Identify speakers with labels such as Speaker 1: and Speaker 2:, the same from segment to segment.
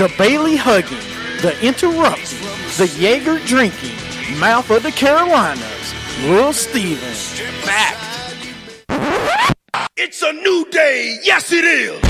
Speaker 1: the Bayley hugging, the interrupting, the Jaeger drinking, mouth of the Carolinas, Lil Steven. Fact.
Speaker 2: It's a new day. Yes, it is.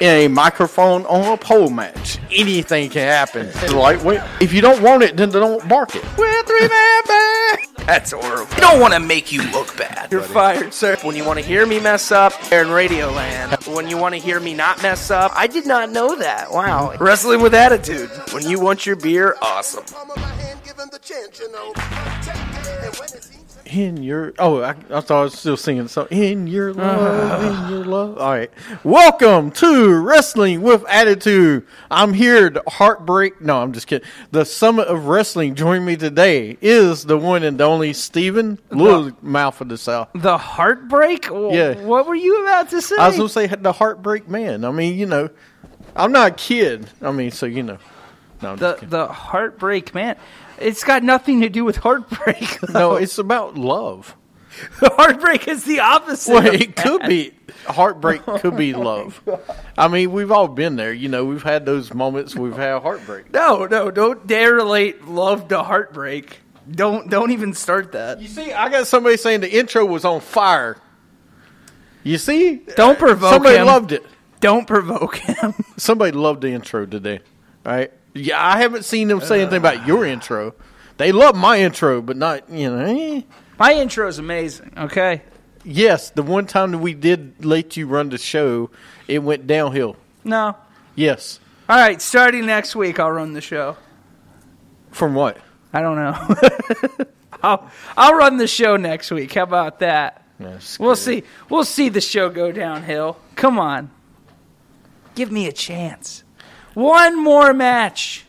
Speaker 1: in a microphone on a pole match. Anything can happen. It's like, wait, if you don't want it, then don't bark it.
Speaker 2: We're three man band. That's horrible. We don't want to make you look bad.
Speaker 3: You're fired, sir. When you want to hear me mess up, they're in Radioland. When you want to hear me not mess up, I did not know that. Wow. Wrestling with attitude. When you want your beer, awesome.
Speaker 1: In your oh, I, I thought I was still singing so. In your love, in your love. All right, welcome to Wrestling with Attitude. I'm here to heartbreak. No, I'm just kidding. The summit of wrestling. Join me today is the one and only Steven, little mouth of the south.
Speaker 3: The heartbreak?
Speaker 1: Yeah.
Speaker 3: What were you about to say?
Speaker 1: I was gonna say the heartbreak man. I mean, you know, I'm not a kid. I mean, so you know, no,
Speaker 3: the the heartbreak man. It's got nothing to do with heartbreak.
Speaker 1: no, it's about love.
Speaker 3: heartbreak is the opposite.
Speaker 1: Well, it could be heartbreak. Could be love. I mean, we've all been there. You know, we've had those moments. We've had heartbreak.
Speaker 3: No, no, don't dare relate love to heartbreak. Don't don't even start that.
Speaker 1: You see, I got somebody saying the intro was on fire. You see,
Speaker 3: Don't provoke
Speaker 1: Somebody
Speaker 3: him.
Speaker 1: loved it.
Speaker 3: Don't provoke him.
Speaker 1: Somebody loved the intro today. All right. Yeah, I haven't seen them say anything about your intro. They love my intro, but not you know. eh.
Speaker 3: My intro is amazing. Okay.
Speaker 1: Yes, the one time that we did let you run the show, it went downhill.
Speaker 3: No.
Speaker 1: Yes.
Speaker 3: All right. Starting next week, I'll run the show.
Speaker 1: From what?
Speaker 3: I don't know. I'll I'll run the show next week. How about that? We'll see. We'll see the show go downhill. Come on. Give me a chance. One more match.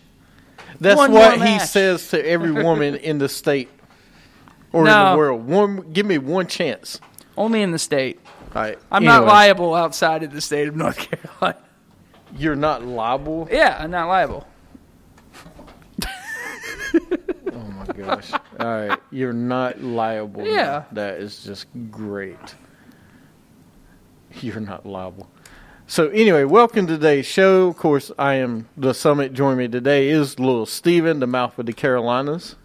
Speaker 1: That's
Speaker 3: One
Speaker 1: what he
Speaker 3: match.
Speaker 1: says to every woman in the state or in the world. One, give me one chance.
Speaker 3: Only in the state.
Speaker 1: All right.
Speaker 3: I'm not liable outside of the state of North Carolina.
Speaker 1: You're not liable.
Speaker 3: Yeah, I'm not liable.
Speaker 1: Oh my gosh. All right. You're not liable.
Speaker 3: Yeah.
Speaker 1: That is just great. You're not liable. So anyway, welcome to today's show. Of course, I am the summit. Joining me today is little Steven, the mouth of the Carolinas.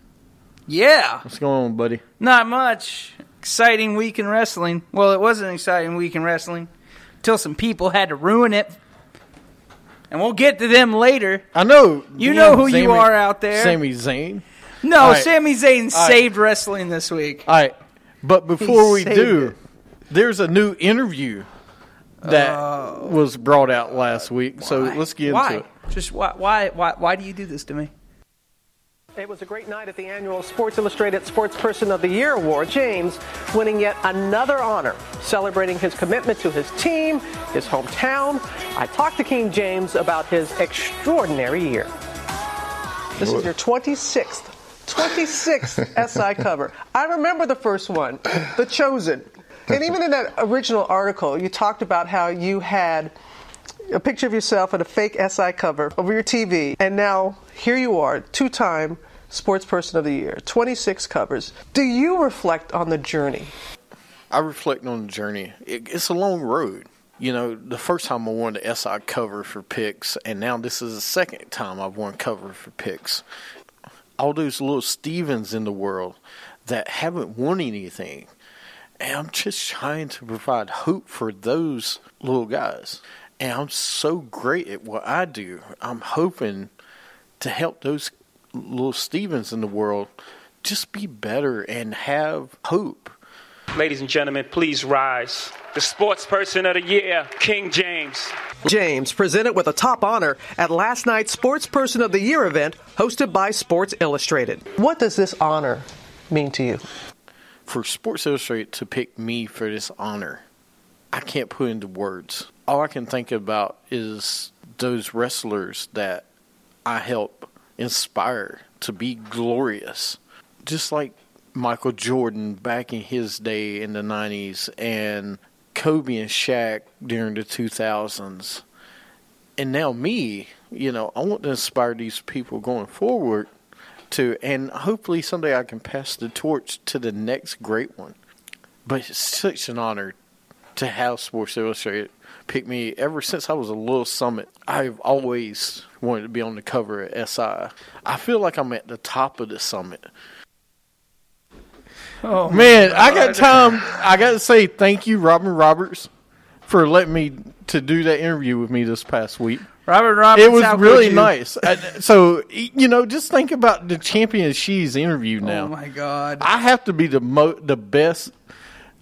Speaker 3: Yeah.
Speaker 1: What's going on, buddy?
Speaker 3: Not much. Exciting week in wrestling. Well, it was an exciting week in wrestling until some people had to ruin it. And we'll get to them later.
Speaker 1: I know
Speaker 3: You know who you are out there.
Speaker 1: Sami Zayn.
Speaker 3: No,
Speaker 1: right.
Speaker 3: Sami Zayn
Speaker 1: All right.
Speaker 3: saved wrestling this week.
Speaker 1: All right, but before we do,
Speaker 3: it.
Speaker 1: there's a new interview that oh. was brought out last week. So let's get
Speaker 3: why?
Speaker 1: into it.
Speaker 3: Just why, why? Why? Why do you do this to me?
Speaker 4: It was a great night at the annual Sports Illustrated Sports Person of the Year Award. James winning yet another honor, celebrating his commitment to his team, his hometown. I talked to King James about his extraordinary year. This is your 26th, 26th SI cover. I remember the first one, The Chosen. And even in that original article, you talked about how you had a picture of yourself and a fake SI cover over your TV, and now here you are, two time Sports Person of the Year, 26 covers. Do you reflect on the journey?
Speaker 1: I reflect on the journey. It, it's a long road. You know, the first time I won the SI cover for picks, and now this is the second time I've won cover for picks. All those little Stevens in the world that haven't won anything. And I'm just trying to provide hope for those little guys. And I'm so great at what I do. I'm hoping to help those little Stevens in the world just be better and have hope.
Speaker 5: Ladies and gentlemen, please rise. The sports person of the year, King James.
Speaker 4: James presented with a top honor at last night's Sports Person of the Year event hosted by Sports Illustrated. What does this honor mean to you?
Speaker 1: For Sports Illustrated to pick me for this honor, I can't put into words. All I can think about is those wrestlers that I help inspire to be glorious. Just like Michael Jordan back in his day in the 90s and Kobe and Shaq during the 2000s. And now me, you know, I want to inspire these people going forward to, and hopefully someday I can pass the torch to the next great one. But it's such an honor to have Sports Illustrated pick me ever since I was a little summit. I've always wanted to be on the cover of SI. I feel like I'm at the top of the summit.
Speaker 3: Oh
Speaker 1: Man, I got time. I got to say thank you, Robin Roberts, for letting me to do that interview with me this past week.
Speaker 3: Robert Roberts.
Speaker 1: It was
Speaker 3: how could
Speaker 1: really
Speaker 3: you?
Speaker 1: nice. Uh, so you know, just think about the champion she's interviewed now.
Speaker 3: Oh my god.
Speaker 1: I have to be the mo- the best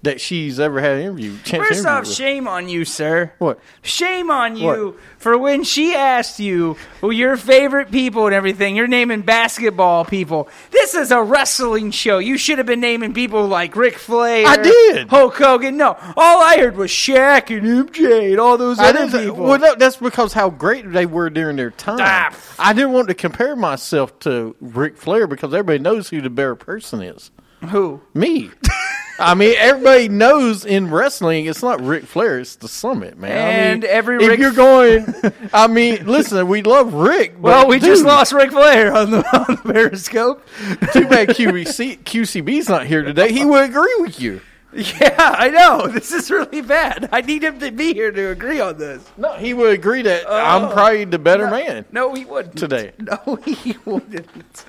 Speaker 1: that she's ever had an interview. chance
Speaker 3: First
Speaker 1: interview
Speaker 3: off,
Speaker 1: with.
Speaker 3: shame on you, sir.
Speaker 1: What?
Speaker 3: Shame on you for when she asked you who your favorite people and everything. You're naming basketball people. This is a wrestling show. You should have been naming people like Ric Flair.
Speaker 1: I did.
Speaker 3: Hulk Hogan. No, all I heard was Shaq and MJ and all those
Speaker 1: I
Speaker 3: other people.
Speaker 1: Well, no, that's because how great they were during their time.
Speaker 3: Ah.
Speaker 1: I didn't want to compare myself to Ric Flair because everybody knows who the better person is.
Speaker 3: Who?
Speaker 1: Me. I mean, everybody knows in wrestling it's not Ric Flair, it's the Summit, man. I
Speaker 3: And
Speaker 1: mean,
Speaker 3: every
Speaker 1: if
Speaker 3: Ric-
Speaker 1: you're going, I mean, listen, we love Ric.
Speaker 3: Well, we just lost Ric Flair on the, on the Periscope.
Speaker 1: Too bad QBC, QCB's not here today. He would agree with you.
Speaker 3: Yeah, I know. This is really bad. I need him to be here to agree on this.
Speaker 1: No, he would agree that I'm oh. probably the better man.
Speaker 3: No, he wouldn't.
Speaker 1: Today.
Speaker 3: No, he wouldn't.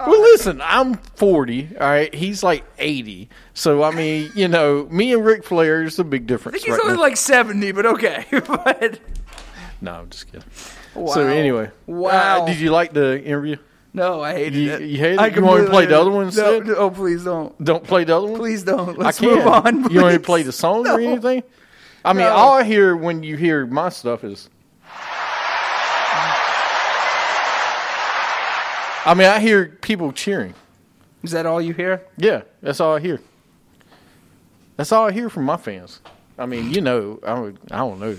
Speaker 1: Well, listen, I'm 40. All right, he's like 80. So I mean, you know, me and Ric Flair is a big
Speaker 3: I
Speaker 1: difference.
Speaker 3: think he's
Speaker 1: right
Speaker 3: only
Speaker 1: now.
Speaker 3: like 70, but okay. but
Speaker 1: no, I'm just kidding.
Speaker 3: Wow.
Speaker 1: So anyway,
Speaker 3: Wow.
Speaker 1: uh, did you like the interview?
Speaker 3: no, I hated
Speaker 1: You-
Speaker 3: it.
Speaker 1: you hated
Speaker 3: I
Speaker 1: it? You want to play the other one instead?
Speaker 3: No, no, oh, please don't.
Speaker 1: Don't play the other one.
Speaker 3: Please don't. Let's
Speaker 1: I can.
Speaker 3: move on.
Speaker 1: You want to play the song or anything? I mean,
Speaker 3: No.
Speaker 1: all I hear when you hear my stuff is. I mean, I hear people cheering.
Speaker 3: Is that all you hear?
Speaker 1: Yeah, that's all I hear. That's all I hear from my fans. I mean, you know, I don't, I don't know.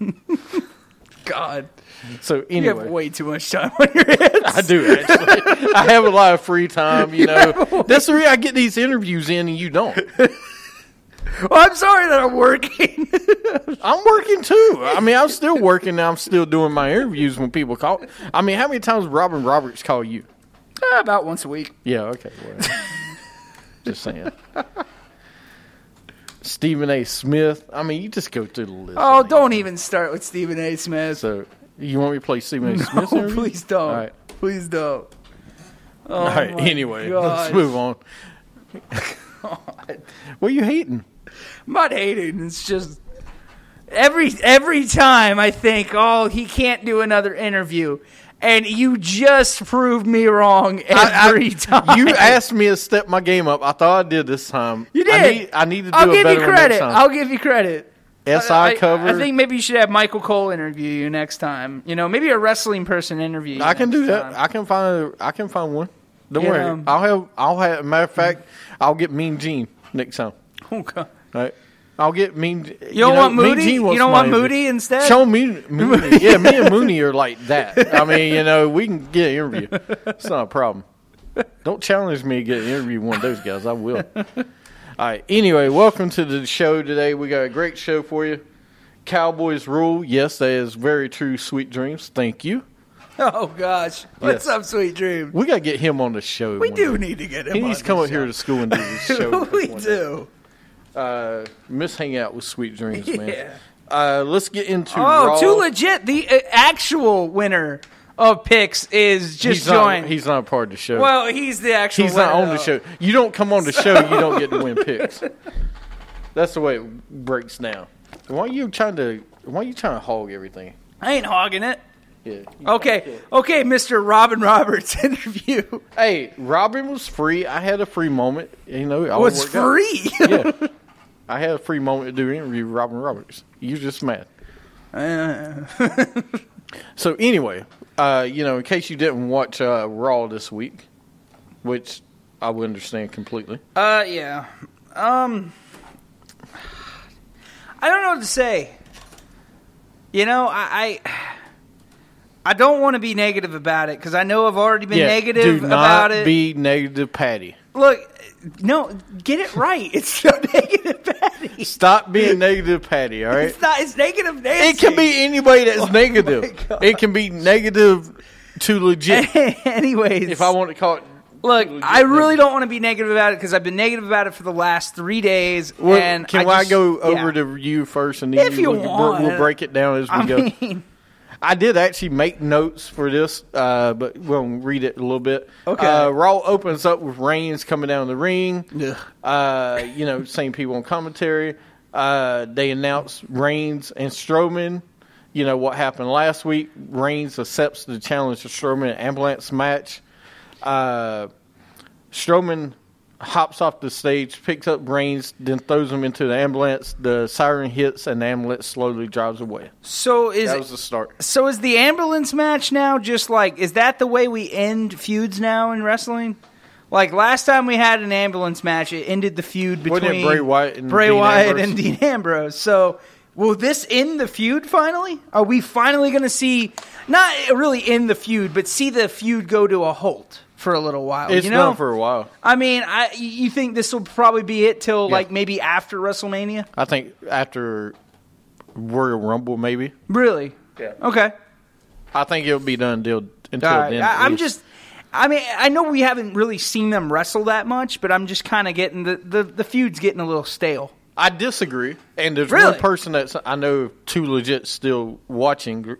Speaker 3: God.
Speaker 1: So
Speaker 3: You
Speaker 1: anyway,
Speaker 3: have way too much time on your hands.
Speaker 1: I do actually. I have a lot of free time. You know, that's the reason I get these interviews in, and you don't.
Speaker 3: Well, I'm sorry that I'm working.
Speaker 1: I'm working too. I mean, I'm still working. Now, I'm still doing my interviews when people call. I mean, how many times Robin Roberts call you?
Speaker 3: Uh, About once a week.
Speaker 1: Yeah, okay. Well, just saying. Stephen A. Smith. I mean, you just go through the list.
Speaker 3: Oh, don't even start with Stephen A. Smith.
Speaker 1: So, you want me to play Stephen A.
Speaker 3: no,
Speaker 1: Smith? interview?
Speaker 3: please don't.
Speaker 1: All right.
Speaker 3: Please don't. Oh,
Speaker 1: All right. Anyway,
Speaker 3: gosh.
Speaker 1: let's move on. What are you hating?
Speaker 3: I'm not hating. It's just every every time I think, oh, he can't do another interview, and you just proved me wrong every time.
Speaker 1: You asked me to step my game up. I thought I did this time.
Speaker 3: You did.
Speaker 1: I need, I need to do
Speaker 3: I'll
Speaker 1: a
Speaker 3: give
Speaker 1: better
Speaker 3: you
Speaker 1: next
Speaker 3: credit.
Speaker 1: time.
Speaker 3: I'll give you credit.
Speaker 1: SI
Speaker 3: I,
Speaker 1: cover.
Speaker 3: I think maybe you should have Michael Cole interview you next time. You know, maybe a wrestling person interview. You
Speaker 1: I can do that.
Speaker 3: time.
Speaker 1: I can find. I can find one. Don't
Speaker 3: Yeah.
Speaker 1: worry. Um, I'll have. I'll have. Matter of fact, I'll get Mean Gene next time.
Speaker 3: Oh, God.
Speaker 1: Right. I'll get Mean. You,
Speaker 3: don't
Speaker 1: know,
Speaker 3: want Moody? You don't want. Moody instead?
Speaker 1: Show me Moody. yeah, me and Mooney are like that. I mean, you know, we can get an interview. It's not a problem. Don't challenge me to get an interview with one of those guys. I will. All right. Anyway, welcome to the show today. We got a great show for you. Cowboys rule. Yes, that is very true. Sweet dreams. Thank you.
Speaker 3: Oh gosh, what's
Speaker 1: Yes.
Speaker 3: up, sweet dream?
Speaker 1: We got to get him on the show.
Speaker 3: We do
Speaker 1: day.
Speaker 3: need to get him.
Speaker 1: He
Speaker 3: on
Speaker 1: needs to come up
Speaker 3: show.
Speaker 1: here to school and do this show.
Speaker 3: we
Speaker 1: do. day. Uh, miss hang out with Sweet Dreams, man.
Speaker 3: Yeah.
Speaker 1: Uh, let's get into
Speaker 3: Oh,
Speaker 1: Raw.
Speaker 3: too legit. The uh, actual winner of picks is just
Speaker 1: he's not,
Speaker 3: joined.
Speaker 1: he's not a part of the show.
Speaker 3: well, he's the actual.
Speaker 1: he's not on the show. You don't come on the show, you don't get to win picks. That's the way it breaks down. Why are you trying to? Why are you trying to hog everything?
Speaker 3: I ain't hogging it.
Speaker 1: Yeah.
Speaker 3: Okay, okay, Mr. Robin Roberts interview
Speaker 1: Hey, Robin was free. I had a free moment. You know, it
Speaker 3: was free.
Speaker 1: yeah. I had a free moment to do an interview with Robin Roberts. You're just mad. so anyway, uh, you know, in case you didn't watch uh, Raw this week, which I would understand completely.
Speaker 3: Uh, yeah. Um, I don't know what to say. You know, I I, I don't want to be negative about it because I know I've already been
Speaker 1: yeah,
Speaker 3: negative
Speaker 1: do
Speaker 3: about
Speaker 1: not
Speaker 3: it.
Speaker 1: be negative, Patty.
Speaker 3: Look, no, get it right. It's no negative, Patty.
Speaker 1: Stop being negative, Patty. All right.
Speaker 3: It's not. It's negative. Nancy.
Speaker 1: It can be anybody that's
Speaker 3: Oh
Speaker 1: negative. It can be negative to legit.
Speaker 3: Anyways,
Speaker 1: if I want to call it.
Speaker 3: Look, I really
Speaker 1: negative.
Speaker 3: don't want to be negative about it because I've been negative about it for the last three days.
Speaker 1: Well,
Speaker 3: and
Speaker 1: can
Speaker 3: I,
Speaker 1: I,
Speaker 3: just-
Speaker 1: go
Speaker 3: yeah.
Speaker 1: over to you first, and then
Speaker 3: If
Speaker 1: you
Speaker 3: you want.
Speaker 1: We'll break it down as we
Speaker 3: I
Speaker 1: go.
Speaker 3: mean,
Speaker 1: I did actually make notes for this, uh, but we'll read it a little bit.
Speaker 3: Okay.
Speaker 1: Uh, Raw opens up with Reigns coming down the ring. Uh, you know, same people on commentary. Uh, they announce Reigns and Strowman. You know what happened last week. Reigns accepts the challenge to Strowman an ambulance match. Uh, Strowman hops off the stage, picks up Reigns, then throws them into the ambulance. The siren hits, and the ambulance slowly drives away.
Speaker 3: so is
Speaker 1: That was the start.
Speaker 3: so is the ambulance match now just like is that the way we end feuds now in wrestling? Like last time we had an ambulance match, it ended the feud between
Speaker 1: Bray Wyatt and
Speaker 3: Bray
Speaker 1: Dean
Speaker 3: Wyatt
Speaker 1: Ambrose?
Speaker 3: and Dean Ambrose. So will this end the feud finally? Are we finally going to see not really end the feud, but see the feud go to a halt for a little while?
Speaker 1: It's
Speaker 3: you know,
Speaker 1: done for a while.
Speaker 3: I mean, I you think this will probably be it till like maybe after WrestleMania?
Speaker 1: I think after Royal Rumble, maybe.
Speaker 3: Really?
Speaker 1: Yeah.
Speaker 3: Okay.
Speaker 1: I think it'll be done until until
Speaker 3: All right.
Speaker 1: then.
Speaker 3: I, I'm just. I mean, I know we haven't really seen them wrestle that much, but I'm just kind of getting the, the the feud's getting a little stale.
Speaker 1: I disagree. And there's
Speaker 3: Really?
Speaker 1: one person that's I know too legit still watching.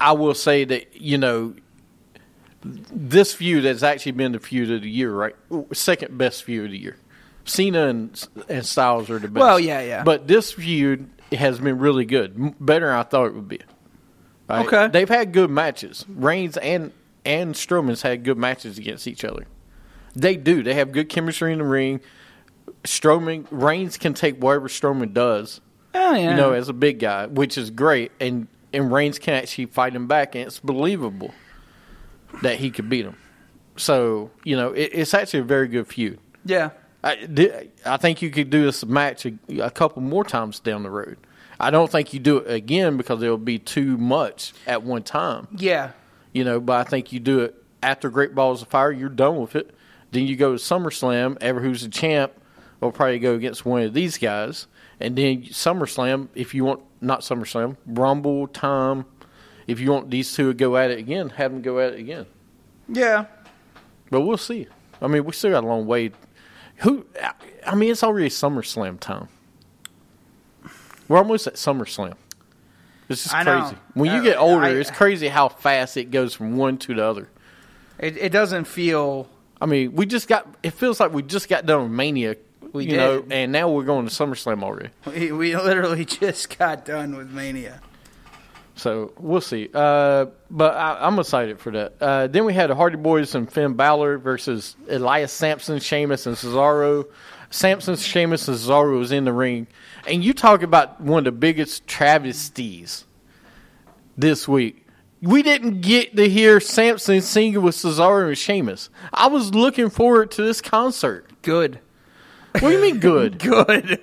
Speaker 1: I will say that you know this feud has actually been the feud of the year, right? Second best feud of the year. Cena and, and Styles are the best.
Speaker 3: Well, yeah, yeah.
Speaker 1: But this feud has been really good, better than I thought it would be. Right?
Speaker 3: Okay.
Speaker 1: they've had good matches. Reigns and and Strowman's had good matches against each other. They do. They have good chemistry in the ring. Strowman Reigns can take whatever Strowman does.
Speaker 3: Oh yeah.
Speaker 1: You know, as a big guy, which is great, and and Reigns can actually fight him back, and it's believable that he could beat him. So you know, it, it's actually a very good feud.
Speaker 3: yeah.
Speaker 1: I, I think you could do this match a, a couple more times down the road. I don't think you do it again because it'll be too much at one time.
Speaker 3: Yeah.
Speaker 1: You know, but I think you do it after Great Balls of Fire, you're done with it. Then you go to SummerSlam, ever who's the champ will probably go against one of these guys. And then SummerSlam, if you want, not SummerSlam, Rumble time, if you want these two to go at it again, have them go at it again.
Speaker 3: Yeah.
Speaker 1: But we'll see. I mean, we still got a long way. Who? I mean, it's already SummerSlam time. We're almost at SummerSlam. It's just
Speaker 3: I know.
Speaker 1: crazy. When you
Speaker 3: Uh,
Speaker 1: get older,
Speaker 3: I-
Speaker 1: it's crazy how fast it goes from one to the other.
Speaker 3: It, it doesn't feel.
Speaker 1: I mean, we just got. It feels like we just got done with Mania.
Speaker 3: We
Speaker 1: you know, and now we're going to SummerSlam already.
Speaker 3: We, we literally just got done with Mania.
Speaker 1: So we'll see. Uh, but I, I'm excited for that. Uh, then we had the Hardy Boys and Finn Balor versus Elias Samson, Sheamus, and Cesaro. Samson, Sheamus, and Cesaro was in the ring. And you talk about one of the biggest travesties this week. We didn't get to hear Samson singing with Cesaro and Sheamus. I was looking forward to this concert.
Speaker 3: Good.
Speaker 1: What do you mean good?
Speaker 3: Good.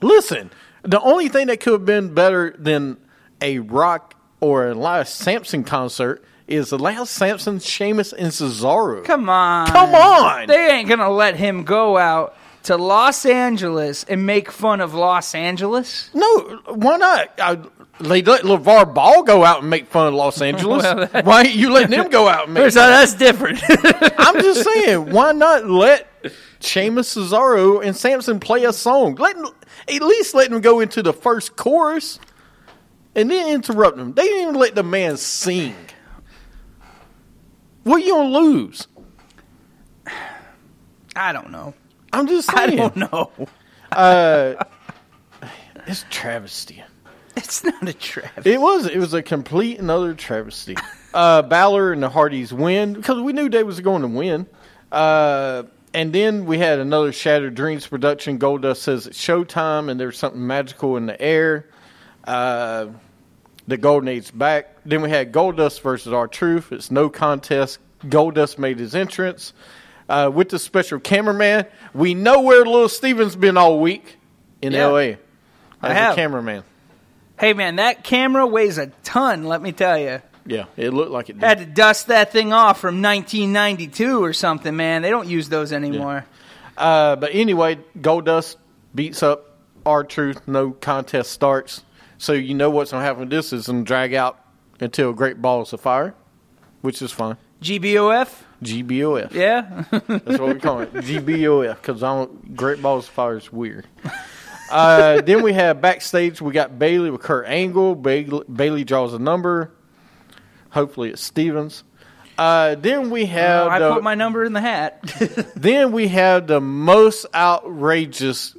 Speaker 1: Listen, the only thing that could have been better than a Rock or a Elias Samson concert is Elias Samson, Sheamus, and Cesaro.
Speaker 3: Come on.
Speaker 1: Come on!
Speaker 3: They ain't gonna let him go out to Los Angeles and make fun of Los Angeles.
Speaker 1: No, why not? I, they let LeVar Ball go out and make fun of Los Angeles.
Speaker 3: Well, that-
Speaker 1: why ain't you letting them go out and make
Speaker 3: So that's different.
Speaker 1: I'm just saying, why not let Sheamus, Cesaro, and Samson play a song? Let at least let them go into the first chorus, and then interrupt them. They didn't even let the man sing. What are you gonna lose?
Speaker 3: I don't know.
Speaker 1: I'm just
Speaker 3: I don't know.
Speaker 1: Uh, it's travesty.
Speaker 3: It's not a travesty.
Speaker 1: It was. It was a complete and utter travesty. Uh, Balor and the Hardys win because we knew they was going to win. Uh, and then we had another Shattered Dreams production. Goldust says it's showtime, and there's something magical in the air. Uh, the Golden Age back. Then we had Goldust versus R-Truth. It's no contest. Goldust made his entrance uh, with the special cameraman. We know where Little Steven's been all week in
Speaker 3: Yeah.
Speaker 1: L.A.
Speaker 3: I have.
Speaker 1: a cameraman.
Speaker 3: Hey man, that camera weighs a ton. Let me tell you.
Speaker 1: Yeah, it looked like it did.
Speaker 3: Had to dust that thing off from 1992 or something, man. They don't use those anymore.
Speaker 1: Uh, but anyway, Goldust beats up R-Truth. No contest starts. So you know what's going to happen with this is going to drag out until Great Balls of Fire, which is fine.
Speaker 3: GBOF?
Speaker 1: GBOF.
Speaker 3: Yeah.
Speaker 1: That's what we call it. GBOF because. Great Balls of Fire is weird. Uh, then we have backstage. We got Bayley with Kurt Angle. Bayley, Bayley draws a number. Hopefully it's Stevens. Uh, then we have.
Speaker 3: Oh, I
Speaker 1: the-
Speaker 3: put my number in the hat.
Speaker 1: then we have the most outrageous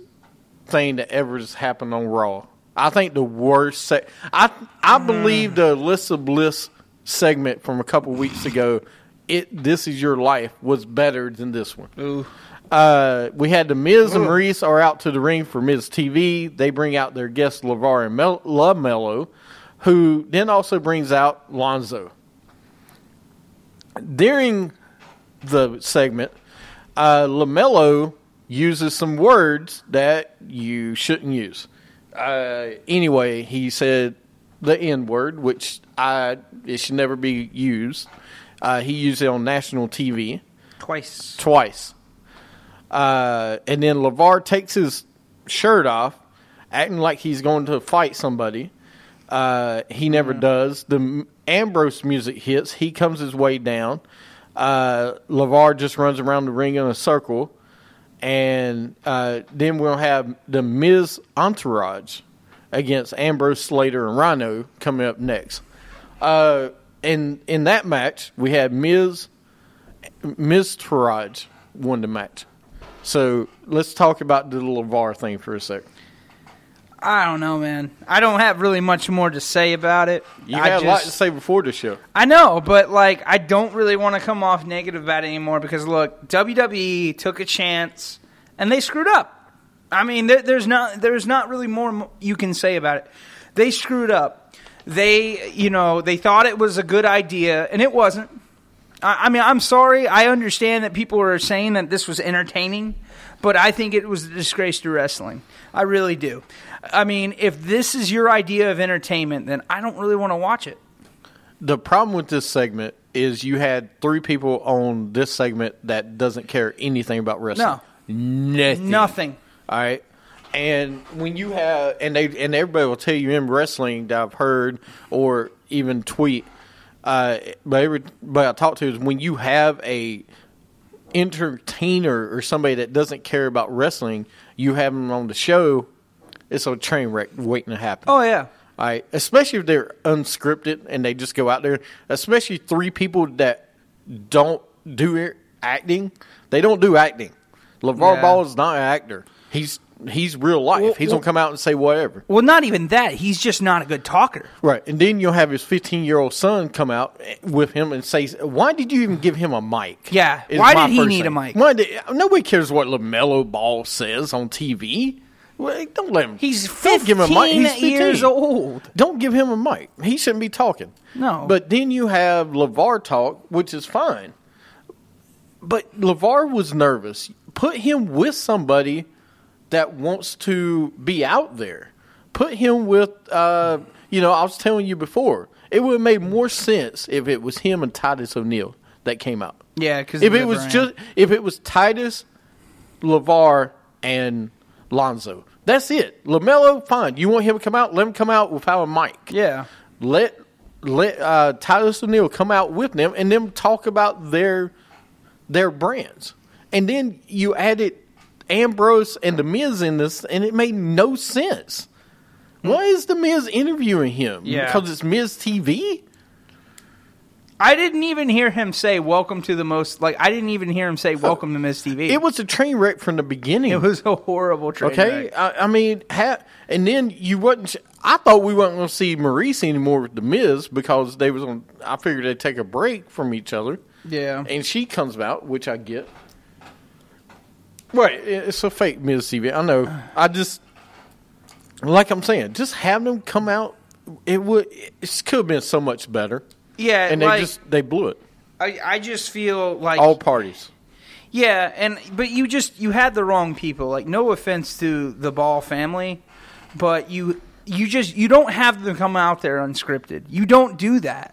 Speaker 1: thing that ever has happened on Raw. I think the worst. Se- I I believe the Alexa Bliss segment from a couple weeks ago. It this is your life was better than this one.
Speaker 3: Ooh.
Speaker 1: Uh, we had the Miz and Maurice are out to the ring for Miz TV. They bring out their guests LeVar and Mel- Love Mello, who then also brings out Lonzo. During the segment, uh, LaMelo uses some words that you shouldn't use. Uh, anyway, he said the N word, which I it should never be used. Uh, he used it on national TV
Speaker 3: Twice.
Speaker 1: twice. Uh, and then LeVar takes his shirt off, acting like he's going to fight somebody. Uh, he never does. The Ambrose music hits. He comes his way down. Uh, LeVar just runs around the ring in a circle. And uh, then we'll have the Miz Entourage against Ambrose Slater and Rhino coming up next. Uh, in in that match, we had Miz Miztourage won the match. So let's talk about the LeVar thing for a sec.
Speaker 3: I don't know, man. I don't have really much more to say about it.
Speaker 1: You
Speaker 3: I
Speaker 1: had a lot to say before the show.
Speaker 3: I know, but like I don't really want to come off negative about it anymore because look, WWE took a chance and they screwed up. I mean, there, there's not there's not really more you can say about it. They screwed up. They, you know, they thought it was a good idea and it wasn't. I, I mean, I'm sorry. I understand that people are saying that this was entertaining, but I think it was a disgrace to wrestling. I really do. I mean, if this is your idea of entertainment, then I don't really want to watch it.
Speaker 1: The problem with this segment is you had three people on this segment that doesn't care anything about wrestling. Nothing.
Speaker 3: Nothing.
Speaker 1: All right. And when you have and they and everybody will tell you in wrestling that I've heard or even tweet, uh, but everybody I talk to is when you have a entertainer or somebody that doesn't care about wrestling, you have them on the show. It's a train wreck waiting to happen.
Speaker 3: Oh yeah.
Speaker 1: All right, especially if they're unscripted and they just go out there. Especially three people that don't do acting. They don't do acting. LeVar
Speaker 3: Yeah.
Speaker 1: Ball is not an actor. He's he's real life.
Speaker 3: Well,
Speaker 1: he's
Speaker 3: well-
Speaker 1: gonna come out and say whatever.
Speaker 3: Well, not even that. He's just not a good talker.
Speaker 1: Right, and then you'll have his 15 year old son come out with him and say, "Why did you even give him a mic?"
Speaker 3: Yeah,
Speaker 1: Is
Speaker 3: why did he need a mic?
Speaker 1: Why did, nobody cares what Lamelo Ball says on TV. Well, don't let him.
Speaker 3: He's
Speaker 1: don't give him a mic.
Speaker 3: 15
Speaker 1: He's 15.
Speaker 3: years old.
Speaker 1: Don't give him a mic. He shouldn't be talking.
Speaker 3: No.
Speaker 1: But then you have LeVar talk, which is fine. But LeVar was nervous. Put him with somebody that wants to be out there. Put him with, uh, you know, I was telling you before, it would have made more sense if it was him and Titus O'Neil that came out.
Speaker 3: Yeah, because
Speaker 1: If it was just, if it was Titus, Lavar, and Lonzo, that's it. Lamelo, fine. You want him to come out? Let him come out without a mic
Speaker 3: yeah.
Speaker 1: let let uh, Titus O'Neil come out with them and them talk about their their brands, and then you added Ambrose and the Miz in this, and it made no sense. Why is the Miz interviewing him?
Speaker 3: Yeah.
Speaker 1: because it's Miz TV.
Speaker 3: I didn't even hear him say "Welcome to the most." Like I didn't even hear him say "Welcome to Miz TV."
Speaker 1: It was a train wreck from the beginning.
Speaker 3: It was a horrible train
Speaker 1: Okay,
Speaker 3: wreck.
Speaker 1: I, I mean, ha- and then you wasn't. sh- I thought we weren't going to see Maurice anymore with the Miz because they was on. I figured they'd take a break from each other.
Speaker 3: Yeah.
Speaker 1: and she comes out, which I get. Right, it's a fake Miz TV. I know. I just like I'm saying, just have them come out. It would. It could have been so much better,
Speaker 3: Yeah,
Speaker 1: and they
Speaker 3: like,
Speaker 1: just they blew it.
Speaker 3: I, I just feel like
Speaker 1: All parties.
Speaker 3: Yeah, and but you just you had the wrong people. Like no offense to the Ball family, but you you just you don't have them come out there unscripted. You don't do that.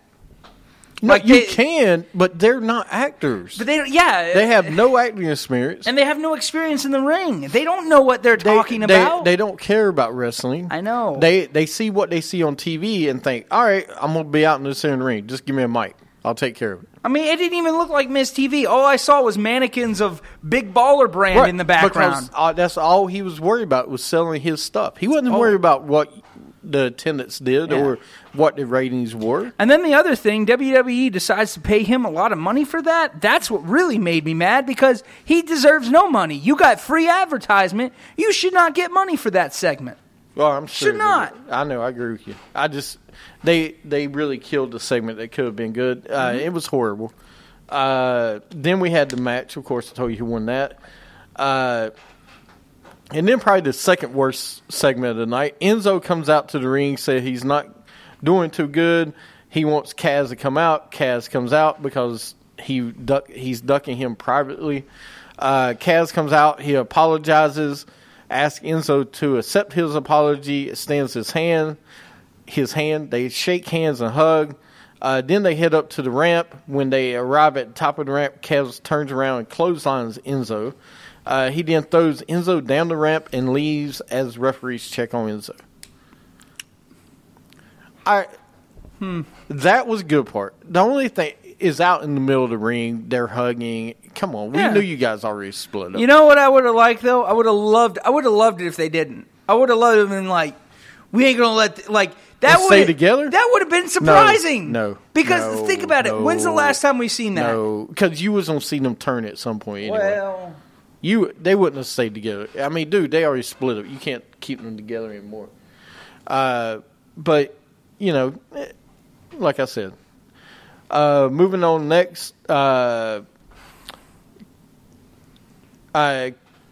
Speaker 1: No,
Speaker 3: Like
Speaker 1: you
Speaker 3: they-
Speaker 1: can, but they're not actors.
Speaker 3: But they don't- yeah,
Speaker 1: They have no acting experience.
Speaker 3: and they have no experience in the ring. They don't know what they're
Speaker 1: They-
Speaker 3: talking
Speaker 1: they,
Speaker 3: about.
Speaker 1: They don't care about wrestling.
Speaker 3: I know.
Speaker 1: They they see what they see on TV and think, all right, I'm gonna be out in the center ring. Just give me a mic. I'll take care of it.
Speaker 3: I mean, it didn't even look like Miz TV. All I saw was mannequins of Big Baller brand in the background.
Speaker 1: Because uh, that's all he was worried about was selling his stuff. He wasn't
Speaker 3: Oh.
Speaker 1: worried about what the attendants did
Speaker 3: Yeah.
Speaker 1: or what the ratings were.
Speaker 3: And then the other thing, WWE decides to pay him a lot of money for that. That's what really made me mad because he deserves no money. You got free advertisement. You should not get money for that segment.
Speaker 1: Well, I'm sure
Speaker 3: Should not.
Speaker 1: I know. I agree with you. I just they they really killed the segment that could have been good. Uh,
Speaker 3: Mm-hmm.
Speaker 1: It was horrible. Uh, then we had the match. Of course, I told you who won that. Uh, and then probably the second worst segment of the night. Enzo comes out to the ring, said he's not doing too good. He wants Cass to come out. Cass comes out because he duck, he's ducking him privately. Uh, Cass comes out. He apologizes, asks Enzo to accept his apology, extends his hand. His hand. They shake hands and hug. Uh, then they head up to the ramp. When they arrive at the top of the ramp, Cass turns around and clotheslines Enzo. Uh, he then throws Enzo down the ramp and leaves as referees check on Enzo. I,
Speaker 3: Hmm.
Speaker 1: that was a good part. The only thing is out in the middle of the ring, they're hugging. Come on, we
Speaker 3: Yeah.
Speaker 1: knew you guys already split up.
Speaker 3: You know what I would have liked though? I would have loved. I would have loved it if they didn't. I would have loved it and like, we ain't gonna let like that.
Speaker 1: And stay together?
Speaker 3: That would have been surprising.
Speaker 1: No,
Speaker 3: because
Speaker 1: no,
Speaker 3: think about it. When's the last time we've seen that?
Speaker 1: No, because you was gonna see them turn at some point anyway.
Speaker 3: Well,
Speaker 1: You they wouldn't have stayed together. I mean, dude, they already split up. You can't keep them together anymore. Uh, but you know, eh, like I said, uh, moving on next. Uh, uh,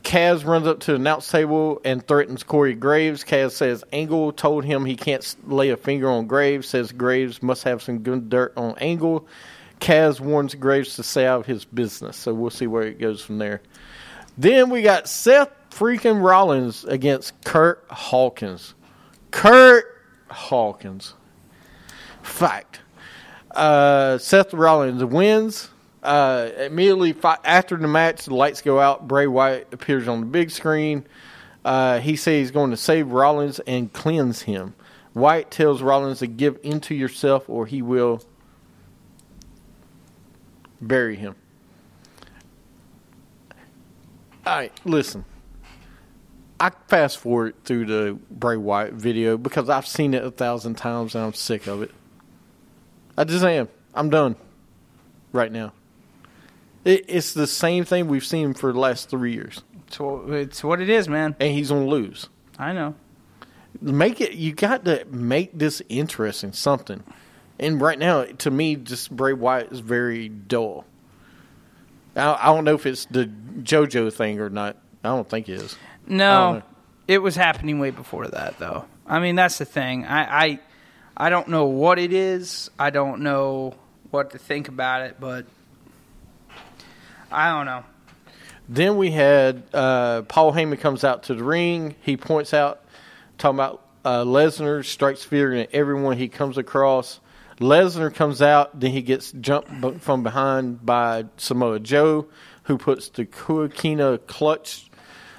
Speaker 1: Cass runs up to the announce table and threatens Corey Graves. Cass says Angle told him he can't lay a finger on Graves. Says Graves must have some good dirt on Angle. Cass warns Graves to stay out of his business. So we'll see where it goes from there. Then we got Seth freaking Rollins against Curt Hawkins. Curt Hawkins. Fact. Uh, Seth Rollins wins. Uh, immediately fi- after the match, the lights go out. Bray Wyatt appears on the big screen. Uh, he says he's going to save Rollins and cleanse him. Wyatt tells Rollins to give into yourself or he will bury him. All right, listen. I fast forward through the Bray Wyatt video because I've seen it a thousand times and I'm sick of it. I just am. I'm done right now. It, it's the same thing we've seen for the last three years,
Speaker 3: it's, it's what it is, man.
Speaker 1: and he's gonna lose.
Speaker 3: I know.
Speaker 1: Make it. You got to make this interesting. Something. And right now, to me, just Bray Wyatt is very dull. I, I don't know if it's the JoJo thing or not. I don't think it is.
Speaker 3: No, it was happening way before that, though. I mean, that's the thing. I, I, I don't know what it is. I don't know what to think about it, but I don't know.
Speaker 1: Then we had uh, Paul Heyman comes out to the ring. He points out, talking about uh, Lesnar strikes fear in everyone he comes across. Lesnar comes out, then he gets jumped from behind by Samoa Joe, who puts the Coquina clutch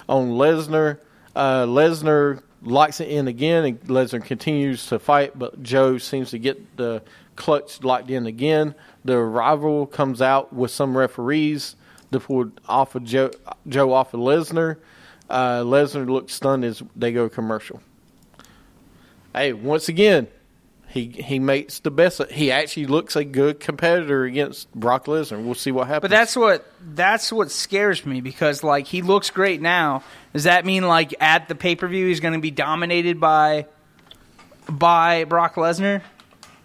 Speaker 1: on Lesnar. Uh, Lesnar locks it in again, and Lesnar continues to fight, but Joe seems to get the clutch locked in again. The rival comes out with some referees to pull off of Joe, Joe off of Lesnar. Uh, Lesnar looks stunned as they go commercial. Hey, once again, He he makes the best. He actually looks a good competitor against Brock Lesnar. We'll see what happens.
Speaker 3: But that's what that's what scares me because like he looks great now. Does that mean like at the pay per view he's going to be dominated by by Brock Lesnar?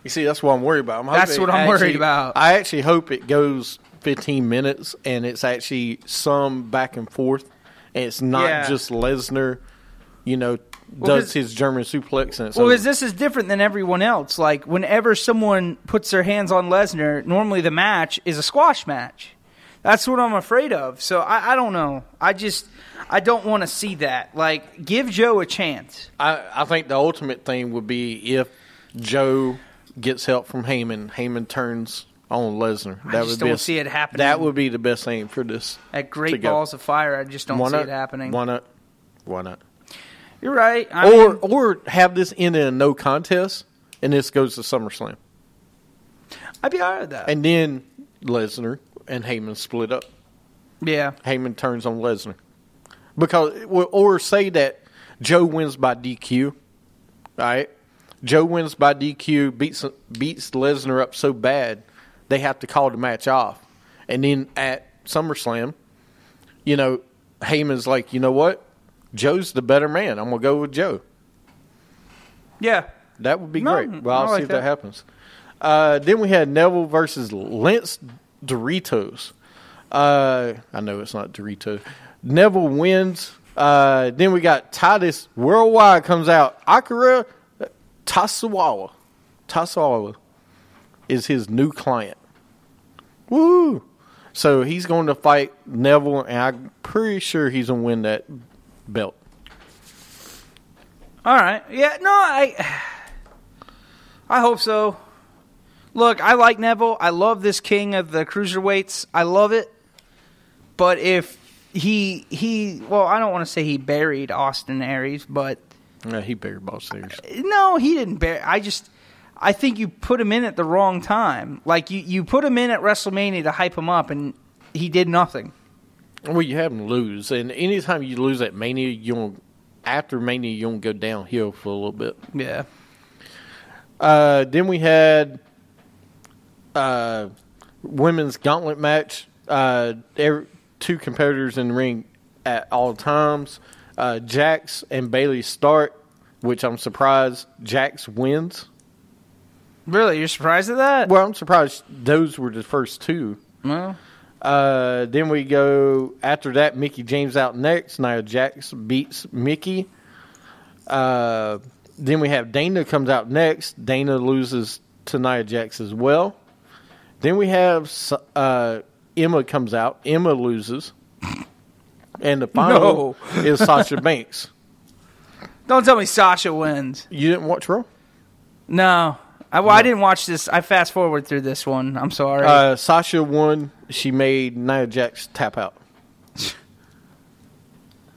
Speaker 1: You see, that's what I'm worried about. I'm
Speaker 3: That's what I'm
Speaker 1: actually-
Speaker 3: worried about.
Speaker 1: I actually hope it goes 15 minutes and it's actually some back and forth, and it's not
Speaker 3: Yeah.
Speaker 1: just Lesnar, you know,
Speaker 3: Well,
Speaker 1: does his German suplex and
Speaker 3: Well, because this is different than everyone else. Like whenever someone puts their hands on Lesnar, normally the match is a squash match. That's what I'm afraid of. So I, I don't know. I just I don't want to see that. Like give Joe a chance.
Speaker 1: I, I think the ultimate thing would be if Joe gets help from Heyman, Heyman turns on Lesnar.
Speaker 3: I
Speaker 1: That
Speaker 3: just
Speaker 1: would
Speaker 3: don't
Speaker 1: be a-
Speaker 3: see it happening.
Speaker 1: That would be the best thing for this.
Speaker 3: At Great
Speaker 1: go.
Speaker 3: Balls of Fire, I just don't
Speaker 1: Why
Speaker 3: see
Speaker 1: not?
Speaker 3: it happening.
Speaker 1: Why not? Why not?
Speaker 3: You're right. I
Speaker 1: or
Speaker 3: mean,
Speaker 1: or have this end in a no contest, and this goes to SummerSlam,
Speaker 3: I'd be alright with that.
Speaker 1: and then Lesnar and Heyman split up.
Speaker 3: yeah.
Speaker 1: Heyman turns on Lesnar because, or say that Joe wins by DQ. All right, Joe wins by DQ, beats beats Lesnar up so bad they have to call the match off, and then at SummerSlam, you know, Heyman's like, you know what, Joe's the better man. I'm gonna go with Joe.
Speaker 3: Yeah.
Speaker 1: That would be
Speaker 3: No,
Speaker 1: great. Well, I'll
Speaker 3: like
Speaker 1: see if that,
Speaker 3: that.
Speaker 1: happens. Uh, then we had Neville versus Lance Doritos. Uh, I know it's not Dorito. Neville wins. Uh, then we got Titus Worldwide comes out. Akira Tozawa. Tozawa is his new client. Woo! So he's going to fight Neville, and I'm pretty sure he's going to win that belt.
Speaker 3: All right. Yeah. No, I. I hope so. Look, I like Neville. I love this king of the cruiserweights. I love it. But if he he well, I don't want to say he buried Austin Aries, but
Speaker 1: Yeah, he buried Boss Series.
Speaker 3: no, he didn't bury. I just I think you put him in at the wrong time. Like you you put him in at WrestleMania to hype him up, and he did nothing.
Speaker 1: Well, you have them lose, and anytime you lose at Mania, you don't, after Mania you don't go downhill for a little bit.
Speaker 3: Yeah.
Speaker 1: Uh, then we had uh, women's gauntlet match. Uh, every, two competitors in the ring at all times. Uh, Jax and Bayley start, which I'm surprised Jax wins.
Speaker 3: Really, you're surprised at that?
Speaker 1: Well, I'm surprised those were the first two.
Speaker 3: Well,
Speaker 1: Uh, then we go after that. Mickie James out next. Nia Jax beats Mickie. Uh, then we have Dana comes out next. Dana loses to Nia Jax as well. Then we have uh, Emma comes out. Emma loses. And the final is Sasha Banks.
Speaker 3: don't tell me Sasha wins.
Speaker 1: You didn't watch Raw?
Speaker 3: No. I, well, I didn't watch this. I fast forward through this one. I'm sorry.
Speaker 1: Uh, Sasha won. She made Nia Jax tap out.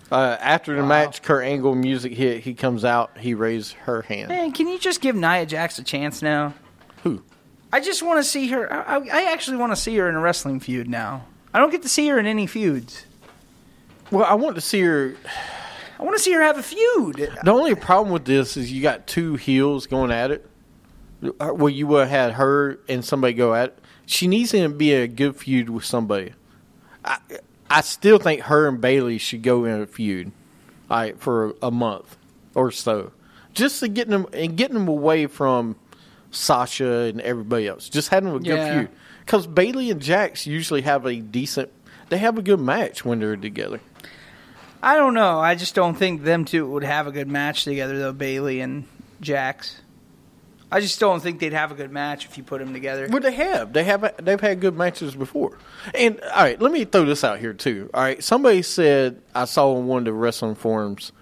Speaker 1: Uh, after the match, Kurt Angle music hit. He comes out. He raised her hand.
Speaker 3: Man, can you just give Nia Jax a chance now?
Speaker 1: Who?
Speaker 3: I just want to see her. I, I- I actually want to see her in a wrestling feud now. I don't get to see her in any feuds.
Speaker 1: Well, I want to see her.
Speaker 3: I want to see her have a feud.
Speaker 1: The only problem with this is you got two heels going at it. Uh, Well, you would have had her and somebody go at it. She needs to be a good feud with somebody. I, I still think her and Bayley should go in a feud, all right, for a month or so, just to get them and getting them away from Sasha and everybody else. Just having a good
Speaker 3: Yeah.
Speaker 1: feud because Bayley and Jax usually have a decent. They have a good match when they're together.
Speaker 3: I don't know. I just don't think them two would have a good match together, though. Bayley and Jax. I just don't think they'd have a good match if you put them together.
Speaker 1: Well, they have. They have. They've had good matches before. And all right, let me throw this out here too. All right, somebody said I saw on one of the wrestling forums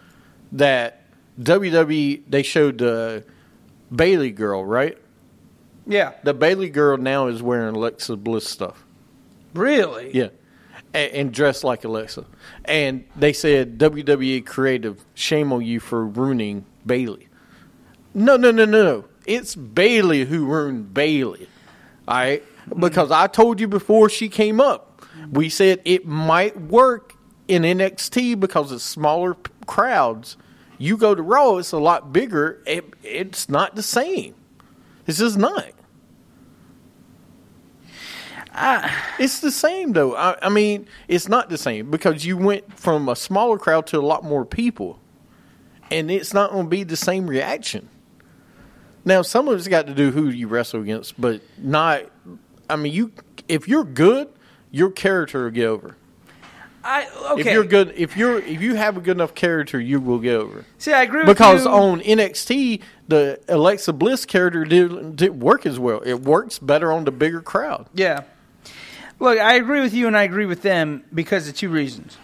Speaker 1: that WWE they showed the Bayley girl, right?
Speaker 3: Yeah.
Speaker 1: The Bayley girl now is wearing Alexa Bliss stuff.
Speaker 3: Really?
Speaker 1: Yeah. And, and dressed like Alexa. And they said WWE creative, shame on you for ruining Bayley. No, no, no, no, no. It's Bayley who ruined Bayley. All right? Because I told you before she came up, we said it might work in NXT because it's smaller p- crowds. You go to Raw, it's a lot bigger. It, it's not the same. It's just not. it's the same though. I, I mean, it's not the same because you went from a smaller crowd to a lot more people, and it's not going to be the same reaction. Now, some of it's got to do who you wrestle against, but not. I mean, you if you're good, your character will get over.
Speaker 3: I okay.
Speaker 1: If you're good, if you're if you have a good enough character, you will get over.
Speaker 3: See, I agree with
Speaker 1: because
Speaker 3: you.
Speaker 1: on NXT, the Alexa Bliss character didn't, didn't work as well. It works better on the bigger crowd.
Speaker 3: Yeah. Look, I agree with you and I agree with them because of two reasons.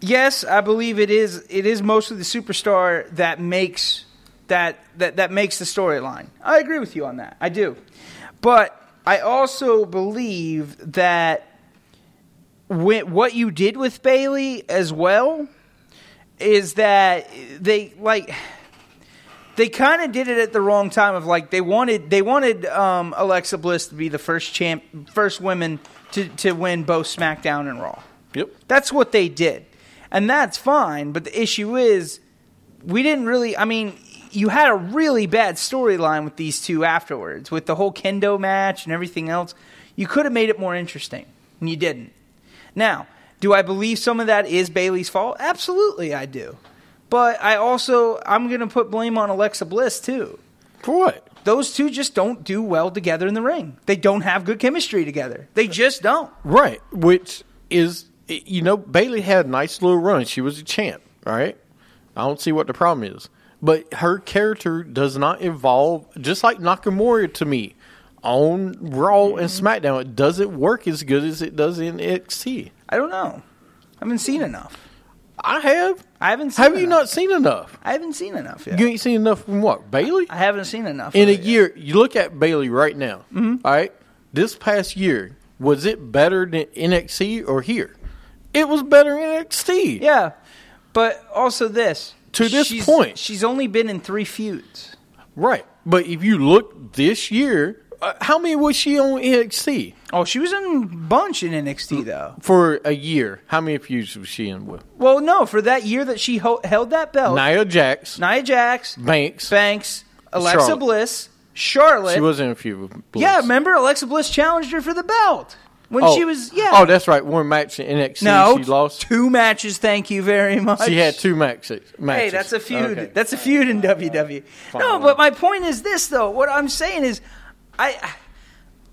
Speaker 3: Yes, I believe it is it is mostly the superstar that makes that that, that makes the storyline. I agree with you on that. I do. But I also believe that when, what you did with Bayley as well is that they like they kind of did it at the wrong time of like they wanted they wanted um, Alexa Bliss to be the first champ first women to to win both SmackDown and Raw.
Speaker 1: Yep.
Speaker 3: That's what they did. And that's fine, but the issue is we didn't really I mean you had a really bad storyline with these two afterwards with the whole kendo match and everything else. You could have made it more interesting, and you didn't. Now, do I believe some of that is Bayley's fault? Absolutely, I do. But I also I'm going to put blame on Alexa Bliss too.
Speaker 1: For what?
Speaker 3: Those two just don't do well together in the ring. They don't have good chemistry together. They just don't.
Speaker 1: Right. Which is, you know, Bayley had a nice little run. She was a champ, right? I don't see what the problem is. But her character does not evolve, just like Nakamura to me. On Raw and SmackDown, it doesn't work as good as it does in NXT.
Speaker 3: I don't know. I haven't seen enough.
Speaker 1: I have.
Speaker 3: I haven't seen
Speaker 1: Have
Speaker 3: enough.
Speaker 1: you not seen enough?
Speaker 3: I haven't seen enough yet.
Speaker 1: You ain't seen enough from what? Bayley?
Speaker 3: I haven't seen enough.
Speaker 1: In a
Speaker 3: yet.
Speaker 1: year, you look at Bayley right now.
Speaker 3: Mhm.
Speaker 1: all right, this past year was it better than NXT or here? It was better in NXT.
Speaker 3: Yeah, but also this.
Speaker 1: To this
Speaker 3: she's-
Speaker 1: point.
Speaker 3: she's only been in three feuds.
Speaker 1: Right, but if you look this year, uh, how many was she on NXT
Speaker 3: Oh, she was in a bunch in NXT though.
Speaker 1: for a year? How many feuds was she in with?
Speaker 3: Well, no, for that year that she ho- held that belt,
Speaker 1: Nia Jax,
Speaker 3: Nia Jax,
Speaker 1: Banks.
Speaker 3: Banks, Alexa
Speaker 1: Charlotte.
Speaker 3: Bliss, Charlotte.
Speaker 1: She was in a few. With Bliss.
Speaker 3: Yeah, remember Alexa Bliss challenged her for the belt when
Speaker 1: oh,
Speaker 3: she was yeah.
Speaker 1: Oh, that's right. One match in NXT.
Speaker 3: no,
Speaker 1: she lost.
Speaker 3: two matches. Thank you very much.
Speaker 1: She had two matches.
Speaker 3: Hey, that's a feud.
Speaker 1: Okay.
Speaker 3: That's a feud in WWE. No, but my point is this though. What I'm saying is I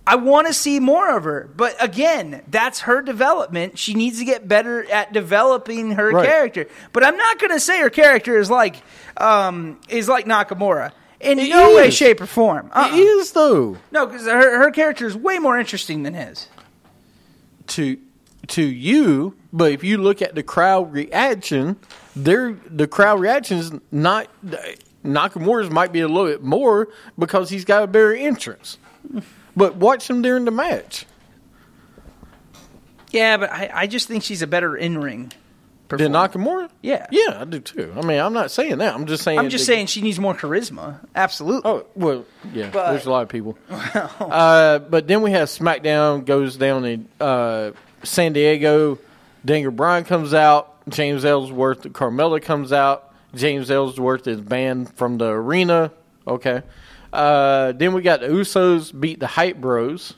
Speaker 3: I want to see more of her. But again, that's her development. She needs to get better at developing her
Speaker 1: Right.
Speaker 3: character. But I'm not going to say her character is like um is like Nakamura. In
Speaker 1: It
Speaker 3: no way, shape, or form. Uh-uh.
Speaker 1: It is though.
Speaker 3: No, because her, her character is way more interesting than his.
Speaker 1: To to you, but if you look at the crowd reaction, there the crowd reaction is not Nakamura's might be a little bit more because he's got a better entrance. But watch him during the match.
Speaker 3: Yeah, but I, I just think she's a better in ring.
Speaker 1: Than Nakamura?
Speaker 3: Yeah.
Speaker 1: Yeah, I do too. I mean, I'm not saying that. I'm just saying.
Speaker 3: I'm just saying she needs more charisma. Absolutely.
Speaker 1: Oh well, yeah.
Speaker 3: But-
Speaker 1: there's a lot of people. uh, but then we have SmackDown goes down in uh, San Diego. Daniel Bryan comes out. James Ellsworth, Carmella comes out. James Ellsworth is banned from the arena. Okay. Uh, then we got the Usos beat the Hype Bros.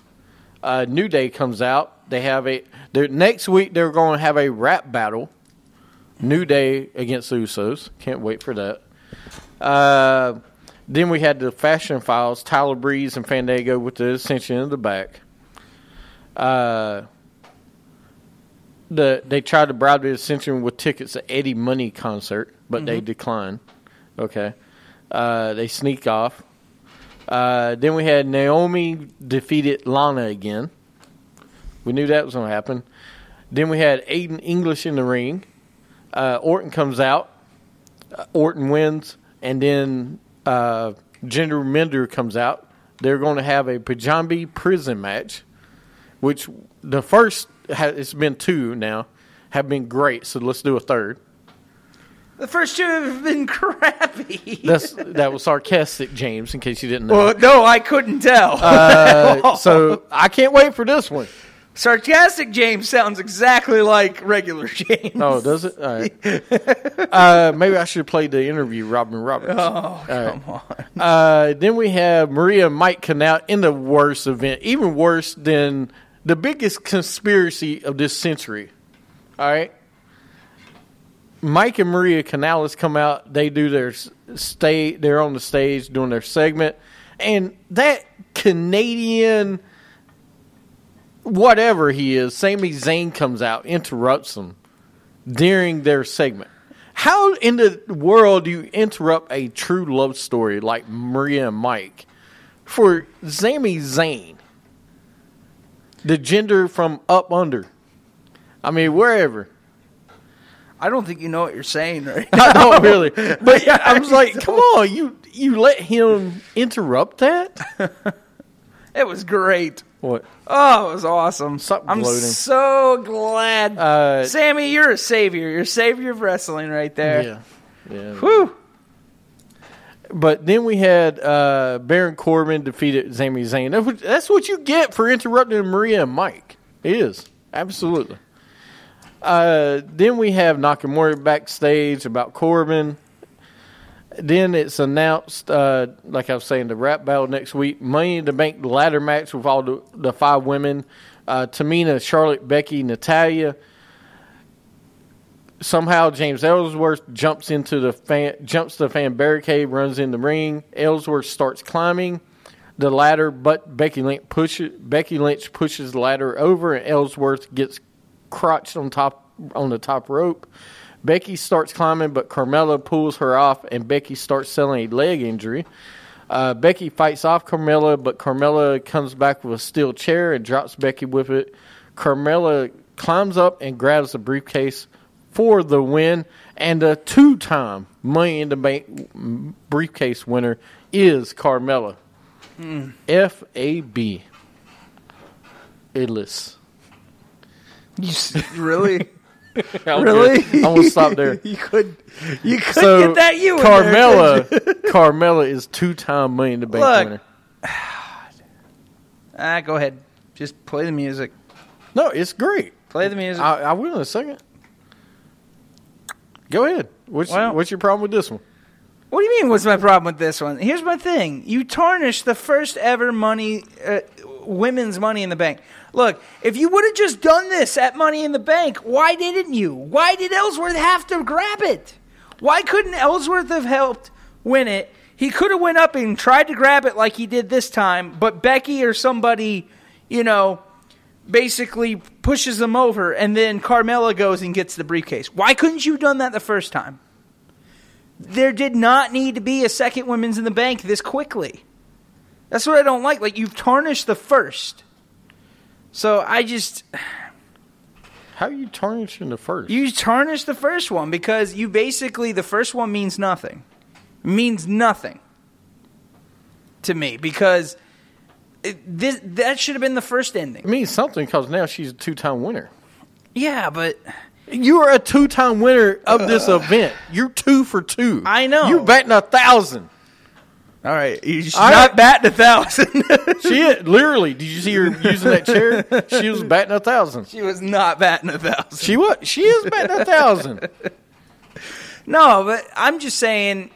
Speaker 1: Uh, New Day comes out. They have a. Next week they're going to have a rap battle. New Day against the Usos. Can't wait for that. Uh, then we had the Fashion Files, Tyler Breeze and Fandango with the Ascension in the back. Uh, the they tried to bribe the Ascension with tickets to Eddie Money concert, but they
Speaker 3: Mhm.
Speaker 1: declined. Okay, uh, they sneak off. Uh, then we had Naomi defeated Lana again. We knew that was going to happen. Then we had Aiden English in the ring. Uh, Orton comes out. Uh, Orton wins, and then uh, Jinder Mahal comes out. They're going to have a Punjabi prison match, which the first it's been two now have been great. So let's do a third.
Speaker 3: The first two have been crappy.
Speaker 1: That's that was sarcastic, James. In case you didn't know.
Speaker 3: well, no, I couldn't tell.
Speaker 1: Uh, so I can't wait for this one.
Speaker 3: Sarcastic James sounds exactly like regular James.
Speaker 1: Oh, does it? All right. uh, maybe I should have played the interview, Robin Roberts.
Speaker 3: Oh,
Speaker 1: come on. Uh, then we have Maria and Mike Canal in the worst event, even worse than the biggest conspiracy of this century. All right. Mike and Maria Kanellis come out. They do their stay. They're on the stage doing their segment, and that Canadian, whatever he is, Sami Zayn comes out, interrupts them during their segment. How in the world do you interrupt a true love story like Maria and Mike for Sami Zayn, the gender from Up Under? I mean, wherever.
Speaker 3: I don't think you know what you're saying right
Speaker 1: I don't really, but I was like, come on, you you let him interrupt that?
Speaker 3: It was great.
Speaker 1: What?
Speaker 3: Oh, it was awesome.
Speaker 1: Stop
Speaker 3: I'm
Speaker 1: gloating.
Speaker 3: so glad.
Speaker 1: Uh,
Speaker 3: Sami, you're a savior. You're a savior of wrestling right there.
Speaker 1: Yeah, yeah.
Speaker 3: Whew.
Speaker 1: But then we had uh, Baron Corbin defeated Sami Zayn. That's what, that's what you get for interrupting Maria and Mike. It is absolutely. Uh, then we have Nakamura backstage about Corbin. Then it's announced, uh, like I was saying, the rap battle next week. Money in the Bank ladder match with all the, the five women: uh, Tamina, Charlotte, Becky, Natalya somehow James Ellsworth jumps into the fan, jumps the fan barricade, runs in the ring. Ellsworth starts climbing the ladder, but Becky Lynch pushes Becky Lynch pushes the ladder over, and Ellsworth gets crotched on top on the top rope. Becky starts climbing, but Carmella pulls her off, and Becky starts selling a leg injury. Uh, Becky fights off Carmella, but Carmella comes back with a steel chair and drops Becky with it. Carmella climbs up and grabs the briefcase for the win, and the two-time Money in the Bank briefcase winner is Carmella. F A B. Idless.
Speaker 3: You s- really? Really?
Speaker 1: I'm gonna stop there.
Speaker 3: you could. You could
Speaker 1: So
Speaker 3: get that you there,
Speaker 1: Carmella,
Speaker 3: you?
Speaker 1: Carmella is two-time Money in the Bank
Speaker 3: Look.
Speaker 1: winner.
Speaker 3: Ah, go ahead. Just play the music.
Speaker 1: No, it's great.
Speaker 3: Play the music.
Speaker 1: I, I will in a second. Go ahead. What's,
Speaker 3: Well-
Speaker 1: what's your problem with this one?
Speaker 3: What do you mean? What's my problem with this one? Here's my thing: you tarnish the first ever money, uh, women's Money in the Bank. Look, if you would have just done this at Money in the Bank, why didn't you? Why did Ellsworth have to grab it? Why couldn't Ellsworth have helped win it? He could have went up and tried to grab it like he did this time, but Becky or somebody, you know, basically pushes them over, and then Carmella goes and gets the briefcase. Why couldn't you have done that the first time? There did not need to be a second women's in the bank this quickly. That's what I don't like. Like you've tarnished the first. So I just
Speaker 1: How are you tarnishing the first?
Speaker 3: you tarnish the first one because you basically the first one means nothing. means nothing to me because it, this that should have been the first ending.
Speaker 1: It means something because now she's a two-time winner.
Speaker 3: Yeah, but
Speaker 1: You are a two-time winner of this event. You're two for two.
Speaker 3: I know.
Speaker 1: You're batting a thousand.
Speaker 3: All right, she's
Speaker 1: I-
Speaker 3: not batting a thousand.
Speaker 1: She literally. Did you see her using that chair? She was batting a thousand.
Speaker 3: she was not batting a thousand.
Speaker 1: She was. She is batting a thousand.
Speaker 3: No, but I'm just saying.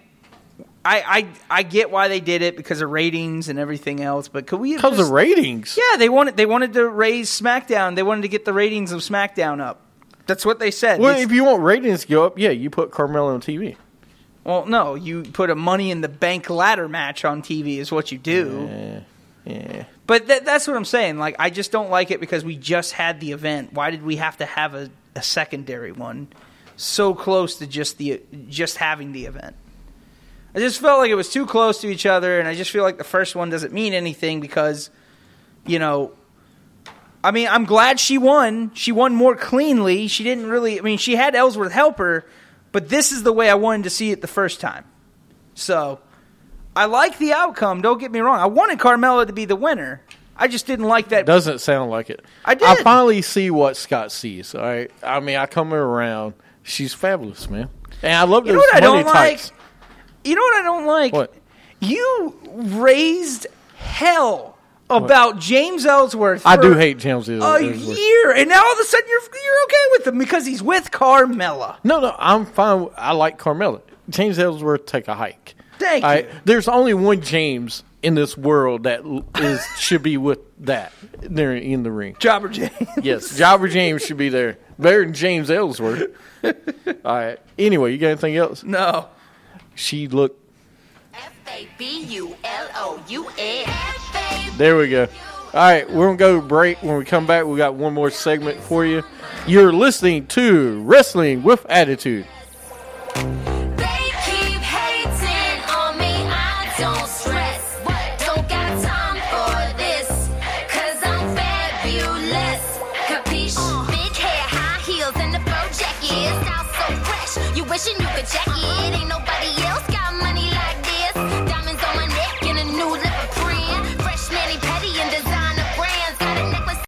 Speaker 3: I, I I get why they did it because of ratings and everything else, but could we
Speaker 1: Because
Speaker 3: just-
Speaker 1: of ratings.
Speaker 3: Yeah, they wanted they wanted to raise SmackDown. They wanted to get the ratings of SmackDown up. That's what they said.
Speaker 1: Well,
Speaker 3: It's-
Speaker 1: if you want ratings to go up, yeah, you put Carmella on TV.
Speaker 3: Well, no, you put a Money in the Bank ladder match on TV is what you do.
Speaker 1: Yeah. Yeah.
Speaker 3: But that, that's what I'm saying. Like, I just don't like it because we just had the event. Why did we have to have a, a secondary one so close to just the just having the event? I just felt like it was too close to each other, and I just feel like the first one doesn't mean anything because, you know, I mean, I'm glad she won. She won more cleanly. She didn't really. I mean, she had Ellsworth help her, but this is the way I wanted to see it the first time. So, I like the outcome. Don't get me wrong. I wanted Carmella to be the winner. I just didn't like that.
Speaker 1: Doesn't sound like it.
Speaker 3: I did.
Speaker 1: I finally see what Scott sees. All right. I mean, I come around. She's fabulous, man. And I love
Speaker 3: You know what I don't
Speaker 1: types.
Speaker 3: You know what I don't like?
Speaker 1: What?
Speaker 3: You raised hell about James Ellsworth.
Speaker 1: I do hate James Ellsworth.
Speaker 3: a year, and now all of a sudden you're you're okay with him because he's with Carmella.
Speaker 1: No, no, I'm fine. I like Carmella. James Ellsworth take a hike.
Speaker 3: Thank
Speaker 1: I-
Speaker 3: you.
Speaker 1: There's only one James in this world that is should be with that there in the ring.
Speaker 3: Jobber James.
Speaker 1: Yes, Jobber James should be there. Better than James Ellsworth. All right. Anyway, you got anything else?
Speaker 3: No.
Speaker 1: She looked.
Speaker 6: F-A-B-U-L-O-U-S.
Speaker 1: There we go. All right, we're gonna go to break. When we come back, we got one more segment for you. You're listening to Wrestling with Attitude.
Speaker 6: They keep hating on me, I don't stress. Don't got time for this, cause I'm fabulous. Capiche? Uh. Big hair, high heels, and the fur jacket. Style so fresh, you wishing you could check it.